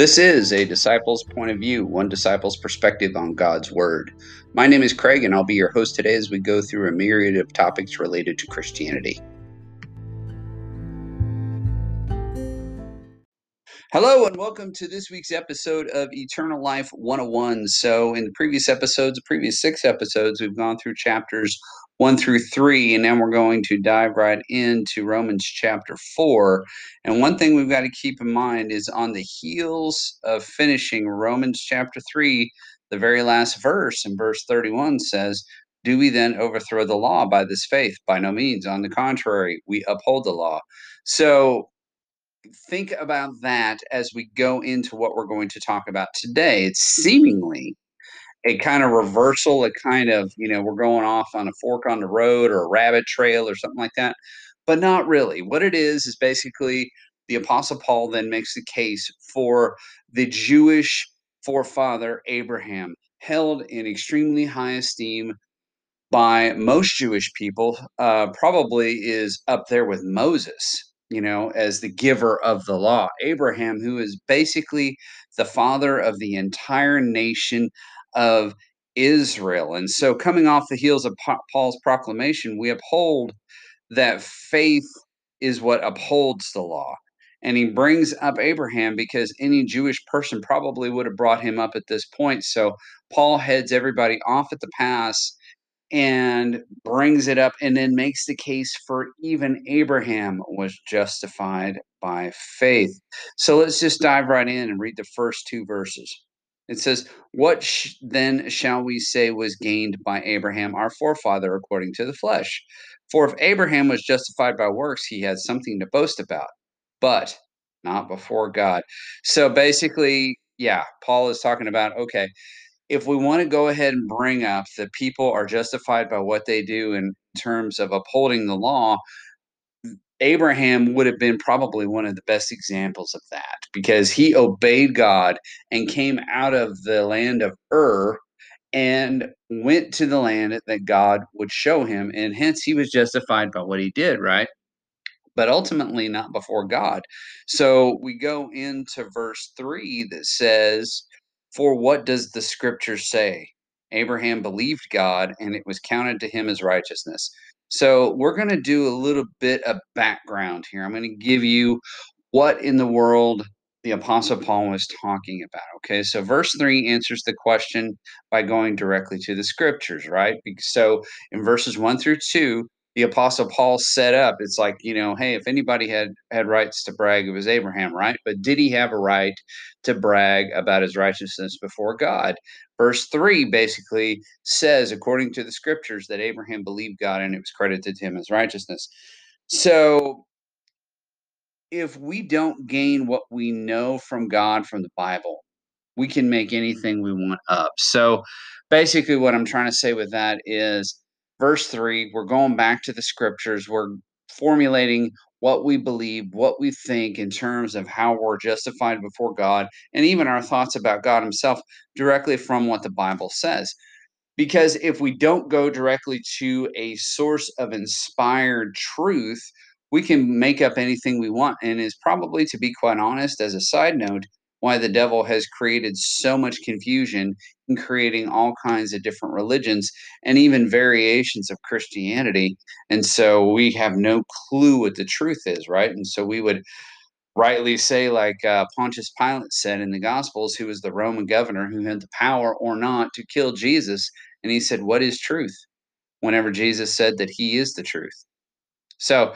This is a disciple's point of view, one disciple's perspective on God's Word. My name is Craig, and I'll be your host today as we go through a myriad of topics related to Christianity. Hello, and welcome to this week's episode of Eternal Life 101. So, in the previous episodes, the previous six episodes, we've gone through chapters one through three, and then we're going to dive right into Romans chapter four. And one thing we've got to keep in mind is on the heels of finishing Romans chapter three, the very last verse in verse 31 says, Do we then overthrow the law by this faith? By no means. On the contrary, we uphold the law. So think about that as we go into what we're going to talk about today. It's mm-hmm. seemingly a kind of reversal, a kind of, you know, we're going off on a fork on the road or a rabbit trail or something like that, but not really. What it is is basically the Apostle Paul then makes the case for the Jewish forefather Abraham, held in extremely high esteem by most Jewish people, uh, probably is up there with Moses you know, as the giver of the law. Abraham, who is basically the father of the entire nation of Israel. And so, coming off the heels of Paul's proclamation, we uphold that faith is what upholds the law. And he brings up Abraham because any Jewish person probably would have brought him up at this point. So, Paul heads everybody off at the pass and brings it up and then makes the case for even Abraham was justified by faith. So let's just dive right in and read the first two verses. It says, What sh- then shall we say was gained by Abraham, our forefather, according to the flesh? For if Abraham was justified by works, he had something to boast about, but not before God. So basically, yeah, Paul is talking about okay, if we want to go ahead and bring up that people are justified by what they do in terms of upholding the law, Abraham would have been probably one of the best examples of that because he obeyed God and came out of the land of Ur and went to the land that God would show him. And hence he was justified by what he did, right? But ultimately not before God. So we go into verse 3 that says, for what does the scripture say? Abraham believed God and it was counted to him as righteousness. So, we're going to do a little bit of background here. I'm going to give you what in the world the Apostle Paul was talking about. Okay, so verse 3 answers the question by going directly to the scriptures, right? So, in verses 1 through 2, the apostle paul set up it's like you know hey if anybody had had rights to brag it was abraham right? But did he have a right to brag about his righteousness before god? Verse 3 basically says according to the scriptures that abraham believed god and it was credited to him as righteousness. So if we don't gain what we know from god from the bible we can make anything we want up. So basically what i'm trying to say with that is verse 3, we're going back to the scriptures. We're formulating what we believe, what we think in terms of how we're justified before God, and even our thoughts about God Himself directly from what the Bible says. Because if we don't go directly to a source of inspired truth, we can make up anything we want. And is probably, to be quite honest, as a side note, why the devil has created so much confusion in creating all kinds of different religions and even variations of Christianity. And so we have no clue what the truth is, right? And so we would rightly say, like uh, Pontius Pilate said in the Gospels, who was the Roman governor who had the power or not to kill Jesus. And he said, What is truth? Whenever Jesus said that he is the truth. So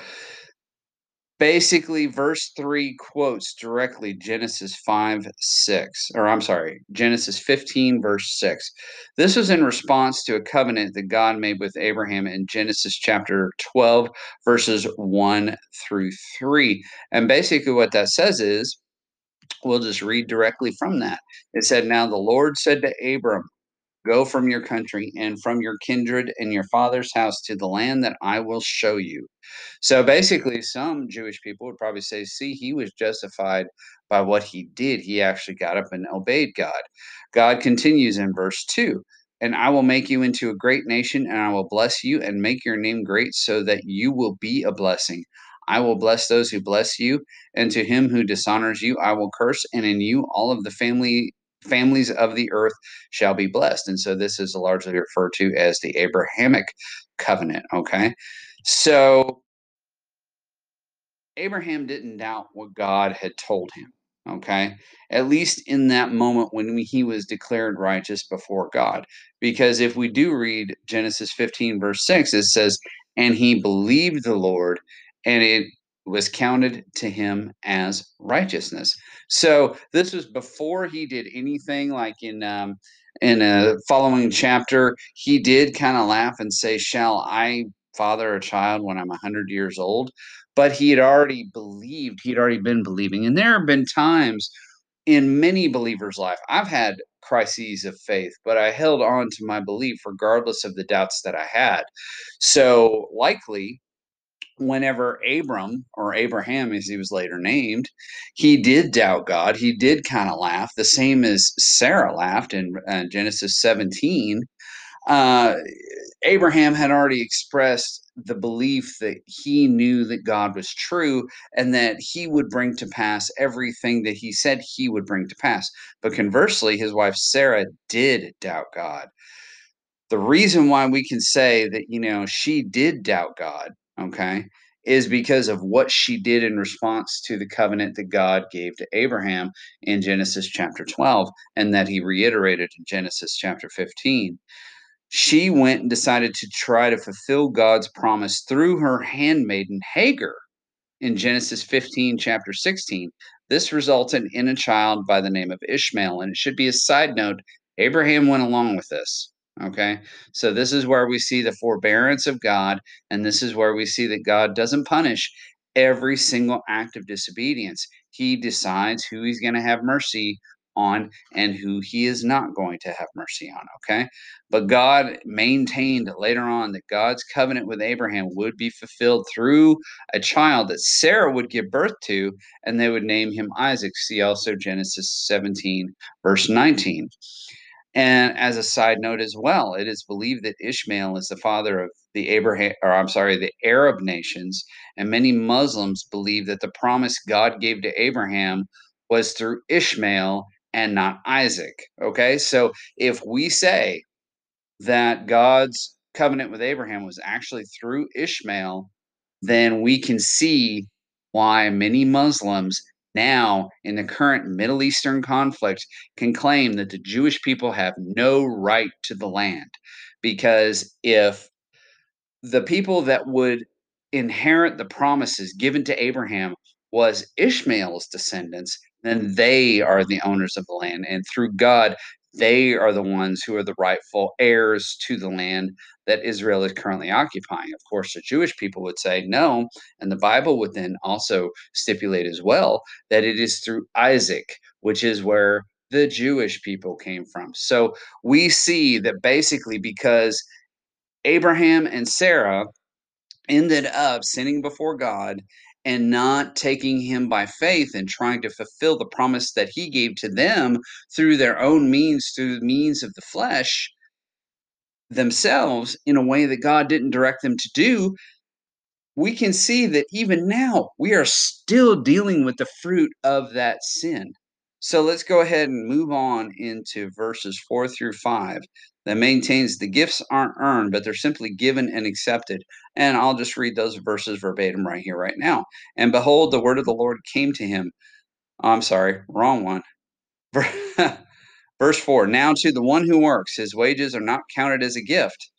basically verse 3 quotes directly genesis 5 6 or i'm sorry genesis 15 verse 6 this was in response to a covenant that god made with abraham in genesis chapter 12 verses 1 through 3 and basically what that says is we'll just read directly from that. It said now the lord said to abram Go from your country and from your kindred and your father's house to the land that I will show you. So basically, some Jewish people would probably say, see, he was justified by what he did. He actually got up and obeyed God. God continues in verse 2 And I will make you into a great nation, and I will bless you and make your name great so that you will be a blessing. I will bless those who bless you, and to him who dishonors you, I will curse, and in you all of the family families of the earth shall be blessed. And so this is largely referred to as the Abrahamic covenant. Okay. So Abraham didn't doubt what God had told him. Okay. At least in that moment when he was declared righteous before God. Because if we do read Genesis 15, verse 6, it says, And he believed the Lord, and it was counted to him as righteousness. So this was before he did anything like in um, in a following chapter, he did kind of laugh and say, Shall I father a child when I'm 100 years old? But he had already believed, he'd already been believing. And there have been times in many believers' life, I've had crises of faith, but I held on to my belief regardless of the doubts that I had. So likely whenever Abram or Abraham, as he was later named, he did doubt God. He did kind of laugh, the same as Sarah laughed in uh, Genesis 17. Uh, Abraham had already expressed the belief that he knew that God was true and that he would bring to pass everything that he said he would bring to pass. But conversely, his wife Sarah did doubt God. The reason why we can say that, you know, she did doubt God okay, is because of what she did in response to the covenant that God gave to Abraham in Genesis chapter 12 and that he reiterated in Genesis chapter 15. She went and decided to try to fulfill God's promise through her handmaiden Hagar in Genesis 15, chapter 16. This resulted in a child by the name of Ishmael. And it should be a side note Abraham went along with this. Okay. So this is where we see the forbearance of God. And this is where we see that God doesn't punish every single act of disobedience. He decides who he's going to have mercy on and who he is not going to have mercy on. Okay. But God maintained later on that God's covenant with Abraham would be fulfilled through a child that Sarah would give birth to, and they would name him Isaac. See also Genesis 17, verse 19. And as a side note as well, it is believed that Ishmael is the father of the Abraham, or I'm sorry, the Arab nations, and many Muslims believe that the promise God gave to Abraham was through Ishmael and not Isaac. Okay, so if we say that God's covenant with Abraham was actually through Ishmael, then we can see why many Muslims now in the current Middle Eastern conflict can claim that the Jewish people have no right to the land. Because if the people that would inherit the promises given to Abraham was Ishmael's descendants, then they are the owners of the land. And through God, they are the ones who are the rightful heirs to the land that Israel is currently occupying. Of course, the Jewish people would say no, and the Bible would then also stipulate as well that it is through Isaac, which is where the Jewish people came from. So we see that basically because Abraham and Sarah ended up sinning before God and not taking him by faith and trying to fulfill the promise that he gave to them through their own means, through the means of the flesh themselves in a way that God didn't direct them to do, we can see that even now we are still dealing with the fruit of that sin. So let's go ahead and move on into verses four through five that maintains the gifts aren't earned, but they're simply given and accepted. And I'll just read those verses verbatim right here, right now. And behold, the word of the Lord came to him. I'm sorry, wrong one. Verse 4 Now to the one who works, his wages are not counted as a gift,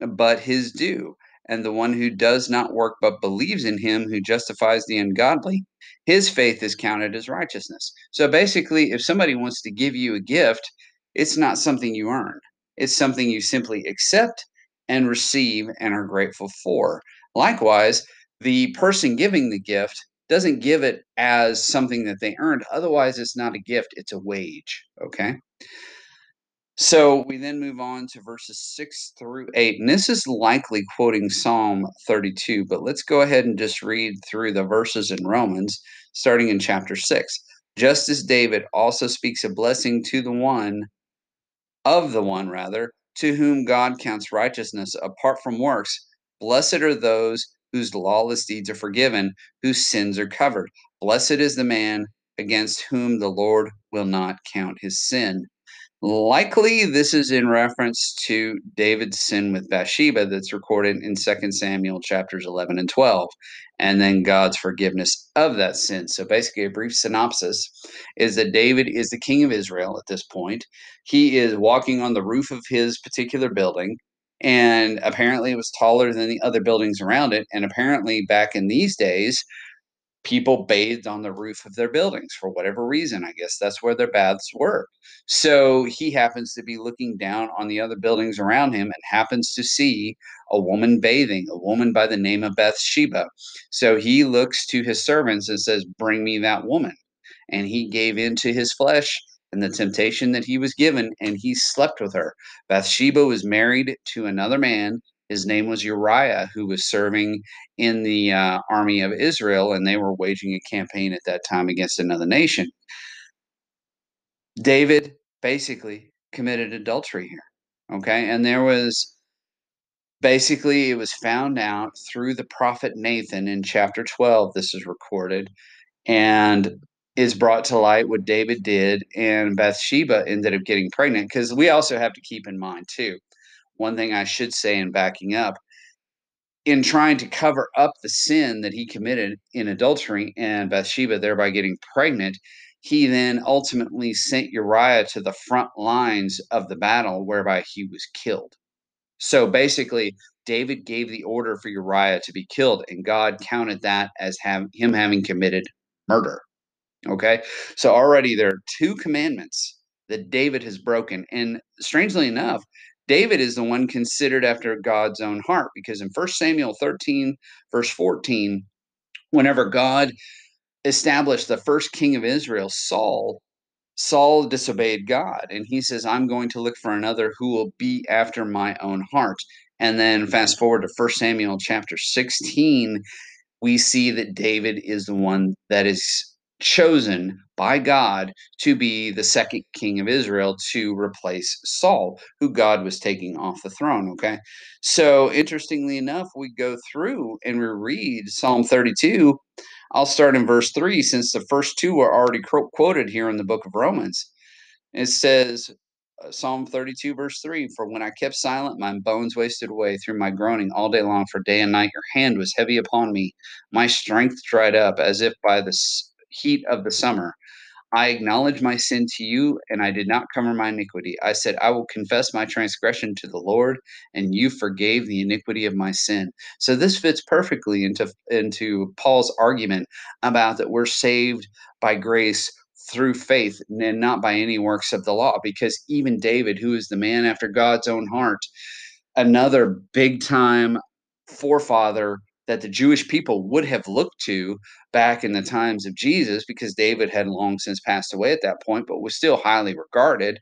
but his due. And the one who does not work but believes in him who justifies the ungodly, his faith is counted as righteousness. So basically, if somebody wants to give you a gift, it's not something you earn, it's something you simply accept and receive and are grateful for. Likewise, the person giving the gift doesn't give it as something that they earned. Otherwise, it's not a gift, it's a wage. Okay. So we then move on to verses 6 through 8. And this is likely quoting Psalm 32, but let's go ahead and just read through the verses in Romans, starting in chapter 6. Just as David also speaks a blessing to the one, of the one rather, to whom God counts righteousness apart from works, blessed are those whose lawless deeds are forgiven, whose sins are covered. Blessed is the man against whom the Lord will not count his sin. Likely, this is in reference to David's sin with Bathsheba that's recorded in 2 Samuel chapters 11 and 12, and then God's forgiveness of that sin. So, basically, a brief synopsis is that David is the king of Israel at this point. He is walking on the roof of his particular building, and apparently, it was taller than the other buildings around it. And apparently, back in these days, people bathed on the roof of their buildings for whatever reason. I guess that's where their baths were. So he happens to be looking down on the other buildings around him and happens to see a woman bathing, a woman by the name of Bathsheba. So he looks to his servants and says, Bring me that woman. And he gave in to his flesh and the temptation that he was given, and he slept with her. Bathsheba was married to another man his name was Uriah, who was serving in the uh, army of Israel, and they were waging a campaign at that time against another nation. David basically committed adultery here. Okay. And there was basically, it was found out through the prophet Nathan in chapter 12. This is recorded and is brought to light what David did. And Bathsheba ended up getting pregnant because we also have to keep in mind, too, one thing I should say in backing up in trying to cover up the sin that he committed in adultery and Bathsheba thereby getting pregnant, he then ultimately sent Uriah to the front lines of the battle whereby he was killed. So basically, David gave the order for Uriah to be killed, and God counted that as have, him having committed murder. Okay, so already there are two commandments that David has broken. And strangely enough, David is the one considered after God's own heart because in 1 Samuel 13, verse 14, whenever God established the first king of Israel, Saul, Saul disobeyed God and he says, I'm going to look for another who will be after my own heart. And then fast forward to 1 Samuel chapter 16, we see that David is the one that is chosen by God to be the second king of Israel to replace Saul, who God was taking off the throne. Okay. So, interestingly enough, we go through and we read Psalm 32. I'll start in verse 3 since the first two are already quoted here in the book of Romans. It says, uh, Psalm 32, verse 3 For when I kept silent, my bones wasted away through my groaning all day long, for day and night your hand was heavy upon me. My strength dried up as if by the heat of the summer. I acknowledge my sin to you, and I did not cover my iniquity. I said, I will confess my transgression to the Lord, and you forgave the iniquity of my sin. So this fits perfectly into, into Paul's argument about that we're saved by grace through faith and not by any works of the law, because even David, who is the man after God's own heart, another big time forefather that the Jewish people would have looked to back in the times of Jesus because David had long since passed away at that point, but was still highly regarded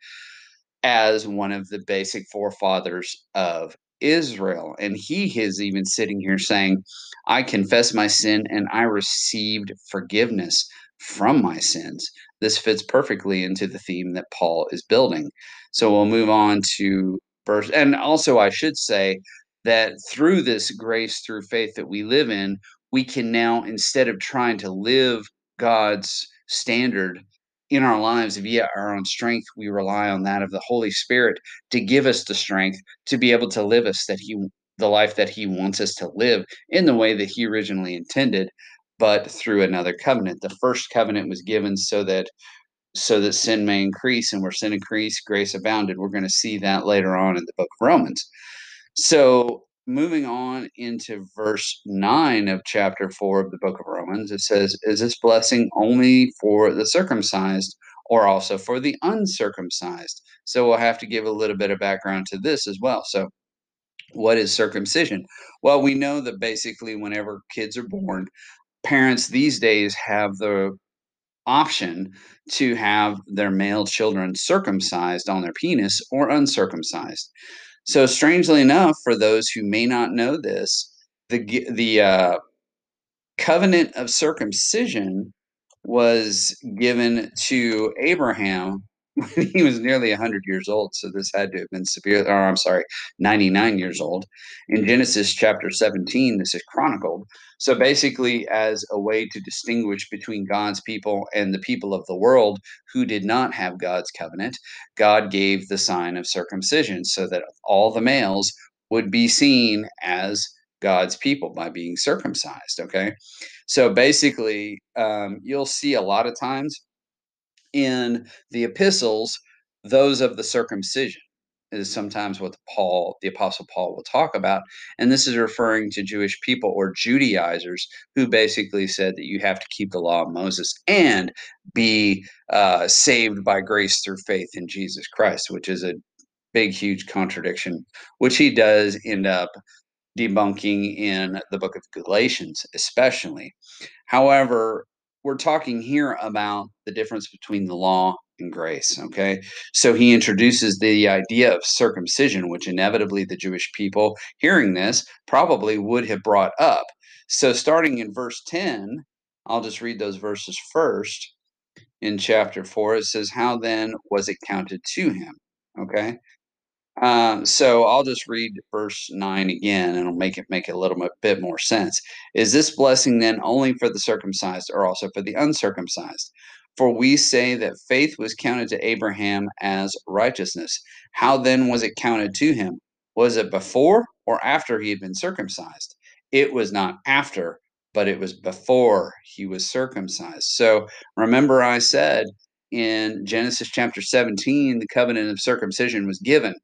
as one of the basic forefathers of Israel. And he is even sitting here saying, I confess my sin and I received forgiveness from my sins. This fits perfectly into the theme that Paul is building. So we'll move on to verse. And also, I should say, that through this grace through faith that we live in, we can now, instead of trying to live God's standard in our lives via our own strength, we rely on that of the Holy Spirit to give us the strength to be able to live us that He the life that He wants us to live in the way that He originally intended, but through another covenant. The first covenant was given so that so that sin may increase, and where sin increased, grace abounded. We're going to see that later on in the book of Romans. So, moving on into verse 9 of chapter 4 of the book of Romans, it says, Is this blessing only for the circumcised or also for the uncircumcised? So, we'll have to give a little bit of background to this as well. So, what is circumcision? Well, we know that basically, whenever kids are born, parents these days have the option to have their male children circumcised on their penis or uncircumcised. So, strangely enough, for those who may not know this, the the uh, covenant of circumcision was given to Abraham he was nearly 100 years old. So this had to have been severe, or I'm sorry, 99 years old. In Genesis chapter 17, this is chronicled. So basically, as a way to distinguish between God's people and the people of the world who did not have God's covenant, God gave the sign of circumcision so that all the males would be seen as God's people by being circumcised. Okay. So basically, um, you'll see a lot of times in the epistles, those of the circumcision is sometimes what Paul, the Apostle Paul, will talk about, and this is referring to Jewish people or Judaizers who basically said that you have to keep the law of Moses and be uh, saved by grace through faith in Jesus Christ, which is a big, huge contradiction, which he does end up debunking in the book of Galatians, especially. However, we're talking here about the difference between the law and grace. Okay. So he introduces the idea of circumcision, which inevitably the Jewish people hearing this probably would have brought up. So starting in verse 10, I'll just read those verses first. In chapter 4, it says, How then was it counted to him? Okay. Um, so I'll just read verse 9 again and it'll make it make a little bit more sense. Is this blessing then only for the circumcised or also for the uncircumcised? For we say that faith was counted to Abraham as righteousness. How then was it counted to him? Was it before or after he had been circumcised? It was not after, but it was before he was circumcised. So remember, I said in Genesis chapter 17, the covenant of circumcision was given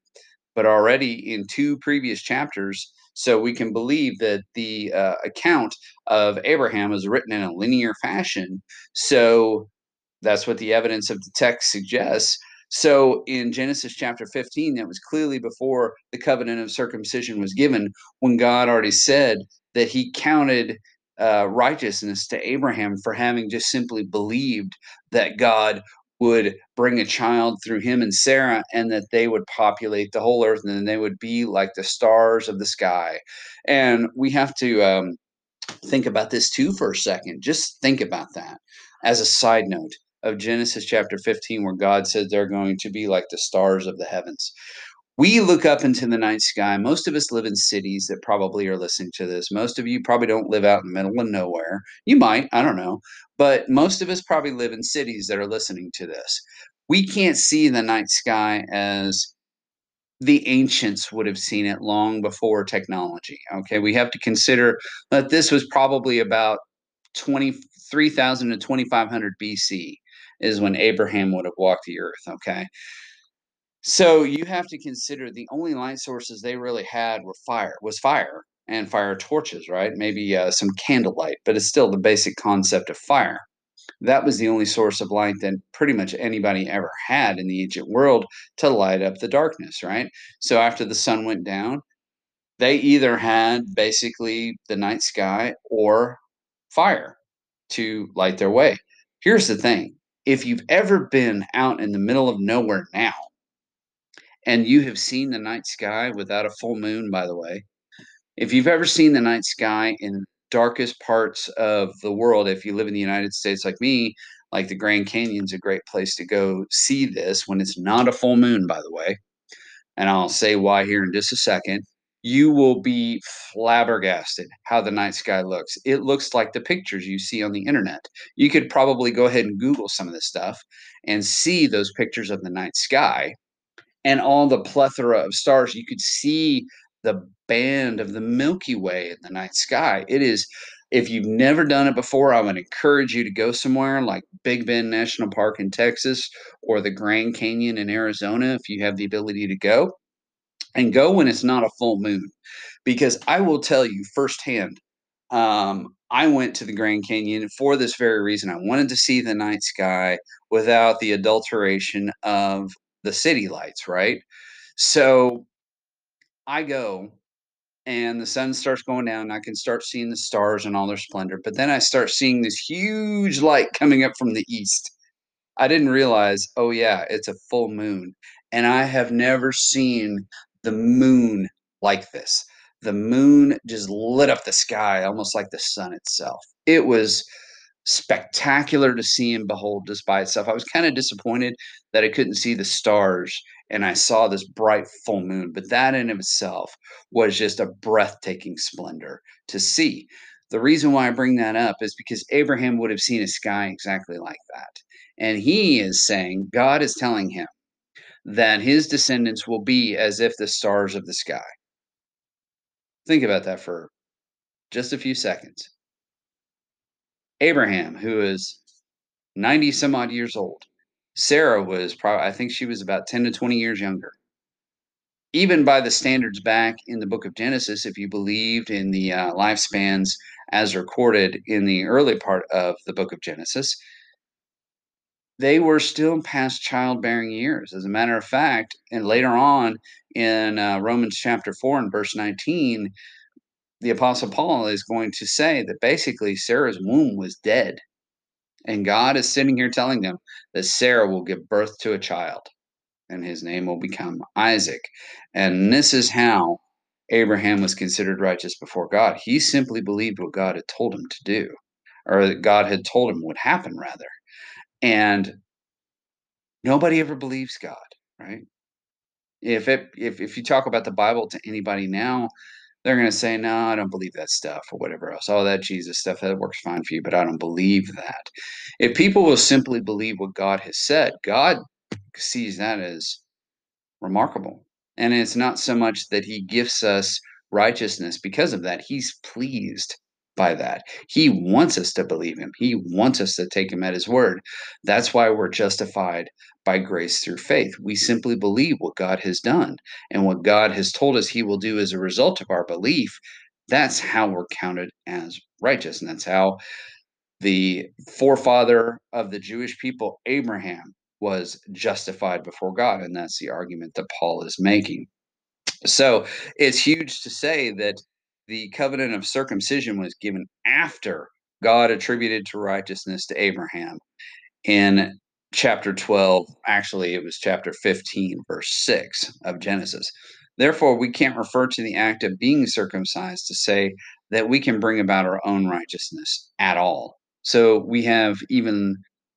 but already in two previous chapters. So we can believe that the uh, account of Abraham is written in a linear fashion. So that's what the evidence of the text suggests. So in Genesis chapter 15, that was clearly before the covenant of circumcision was given, when God already said that he counted uh, righteousness to Abraham for having just simply believed that God would bring a child through him and Sarah, and that they would populate the whole earth, and then they would be like the stars of the sky. And we have to um, think about this too for a second. Just think about that as a side note of Genesis chapter 15, where God said they're going to be like the stars of the heavens we look up into the night sky. Most of us live in cities that probably are listening to this. Most of you probably don't live out in the middle of nowhere. You might, I don't know. But most of us probably live in cities that are listening to this. We can't see the night sky as the ancients would have seen it long before technology. Okay, we have to consider that this was probably about 23,000 to 2500 BC is when Abraham would have walked the earth. Okay, so you have to consider the only light sources they really had were fire, was fire and fire torches, right? Maybe uh, some candlelight, but it's still the basic concept of fire. That was the only source of light that pretty much anybody ever had in the ancient world to light up the darkness, right? So after the sun went down, they either had basically the night sky or fire to light their way. Here's the thing if you've ever been out in the middle of nowhere now, and you have seen the night sky without a full moon, by the way, if you've ever seen the night sky in darkest parts of the world, if you live in the United States like me, like the Grand Canyon's a great place to go see this when it's not a full moon, by the way. And I'll say why here in just a second. You will be flabbergasted how the night sky looks. It looks like the pictures you see on the internet. You could probably go ahead and Google some of this stuff and see those pictures of the night sky and all the plethora of stars. You could see the band of the Milky Way in the night sky. It is, if you've never done it before, I would encourage you to go somewhere like Big Bend National Park in Texas or the Grand Canyon in Arizona if you have the ability to go. And go when it's not a full moon. Because I will tell you firsthand, um, I went to the Grand Canyon for this very reason. I wanted to see the night sky without the adulteration of the city lights, right? So I go and the sun starts going down I can start seeing the stars and all their splendor. But then I start seeing this huge light coming up from the east. I didn't realize, oh yeah, it's a full moon. And I have never seen the moon like this. The moon just lit up the sky almost like the sun itself. It was spectacular to see and behold just by itself. I was kind of disappointed that I couldn't see the stars and I saw this bright full moon, but that in itself was just a breathtaking splendor to see. The reason why I bring that up is because Abraham would have seen a sky exactly like that. And he is saying, God is telling him that his descendants will be as if the stars of the sky. Think about that for just a few seconds. Abraham, who is 90 some odd years old, Sarah was probably, I think she was about 10 to 20 years younger. Even by the standards back in the book of Genesis, if you believed in the uh, lifespans as recorded in the early part of the book of Genesis, they were still past childbearing years. As a matter of fact, and later on in uh, Romans chapter 4 and verse 19, the Apostle Paul is going to say that basically Sarah's womb was dead. And God is sitting here telling them that Sarah will give birth to a child and his name will become Isaac. And this is how Abraham was considered righteous before God. He simply believed what God had told him to do, or that God had told him would happen, rather. And nobody ever believes God, right? If it if if you talk about the Bible to anybody now, they're going to say, "No, I don't believe that stuff," or whatever else. All that Jesus stuff that works fine for you, but I don't believe that. If people will simply believe what God has said, God sees that as remarkable. And it's not so much that He gifts us righteousness because of that; He's pleased by that. He wants us to believe him. He wants us to take him at his word. That's why we're justified by grace through faith. We simply believe what God has done and what God has told us he will do as a result of our belief. That's how we're counted as righteous. And that's how the forefather of the Jewish people, Abraham, was justified before God. And that's the argument that Paul is making. So it's huge to say that the covenant of circumcision was given after God attributed to righteousness to Abraham in chapter 12. Actually, it was chapter 15, verse 6 of Genesis. Therefore, we can't refer to the act of being circumcised to say that we can bring about our own righteousness at all. So we have even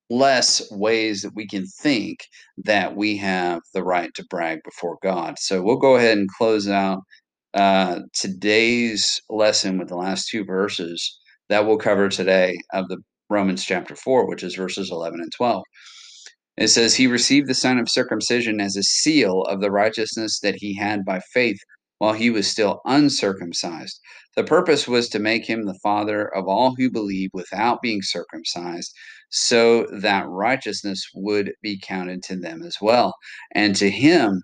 less ways that we can think that we have the right to brag before God. So we'll go ahead and close out uh, today's lesson with the last two verses that we'll cover today of the Romans chapter 4, which is verses 11 and 12. It says, He received the sign of circumcision as a seal of the righteousness that he had by faith while he was still uncircumcised. The purpose was to make him the father of all who believe without being circumcised, so that righteousness would be counted to them as well. And to him,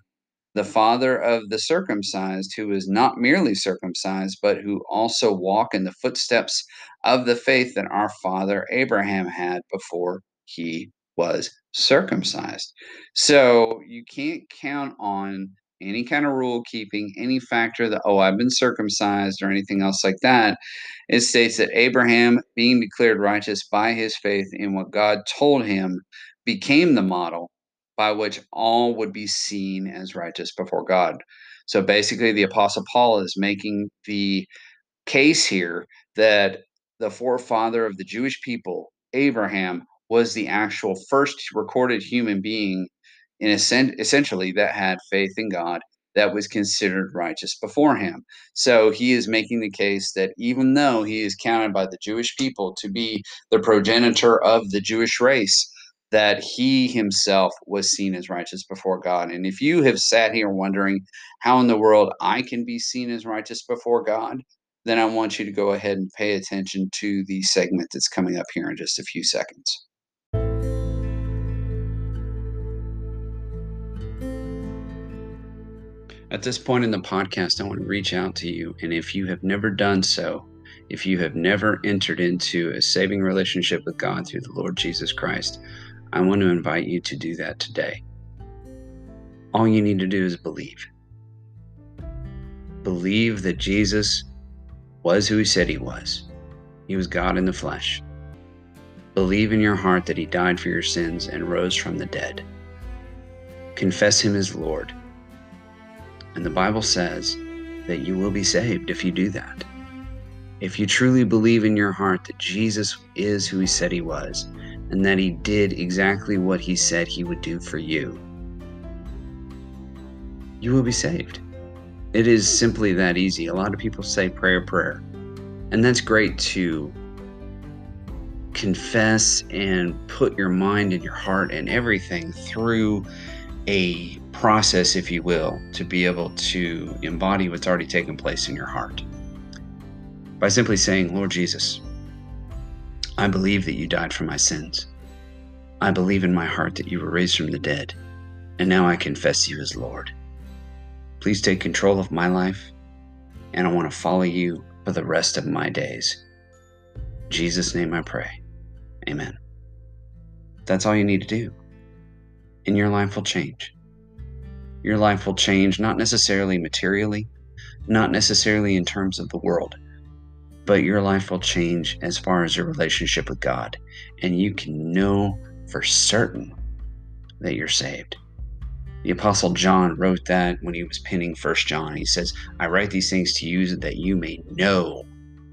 the father of the circumcised, who is not merely circumcised, but who also walk in the footsteps of the faith that our father Abraham had before he was circumcised. So you can't count on any kind of rule keeping, any factor that, oh, I've been circumcised or anything else like that. It states that Abraham, being declared righteous by his faith in what God told him, became the model by which all would be seen as righteous before God. So basically, the Apostle Paul is making the case here that the forefather of the Jewish people, Abraham, was the actual first recorded human being in essentially that had faith in God that was considered righteous before him. So he is making the case that even though he is counted by the Jewish people to be the progenitor of the Jewish race, that he himself was seen as righteous before God. And if you have sat here wondering how in the world I can be seen as righteous before God, then I want you to go ahead and pay attention to the segment that's coming up here in just a few seconds. At this point in the podcast, I want to reach out to you. And if you have never done so, if you have never entered into a saving relationship with God through the Lord Jesus Christ, I want to invite you to do that today. All you need to do is believe. Believe that Jesus was who he said he was. He was God in the flesh. Believe in your heart that he died for your sins and rose from the dead. Confess him as Lord. And the Bible says that you will be saved if you do that. if you truly believe in your heart that Jesus is who he said he was, and that he did exactly what he said he would do for you, you will be saved. It is simply that easy. A lot of people say prayer, prayer. And that's great to confess and put your mind and your heart and everything through a process, if you will, to be able to embody what's already taken place in your heart. By simply saying, Lord Jesus, I believe that you died for my sins. I believe in my heart that you were raised from the dead, and now I confess you as Lord. Please take control of my life, and I want to follow you for the rest of my days. In Jesus' name I pray. Amen. That's all you need to do, and your life will change. Your life will change not necessarily materially, not necessarily in terms of the world, but your life will change as far as your relationship with God. And you can know for certain that you're saved. The Apostle John wrote that when he was penning First John. He says, I write these things to you that you may know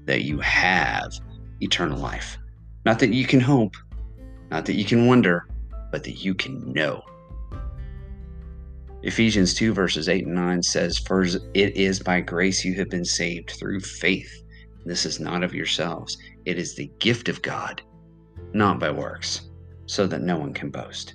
that you have eternal life. Not that you can hope, not that you can wonder, but that you can know. Ephesians 2, verses 8 and 9 says, For it is by grace you have been saved through faith this is not of yourselves, it is the gift of God, not by works, so that no one can boast.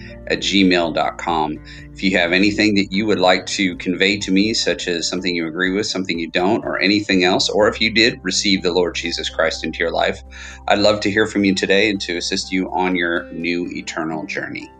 at gmail.com. If you have anything that you would like to convey to me, such as something you agree with, something you don't, or anything else, or if you did receive the Lord Jesus Christ into your life, I'd love to hear from you today and to assist you on your new eternal journey.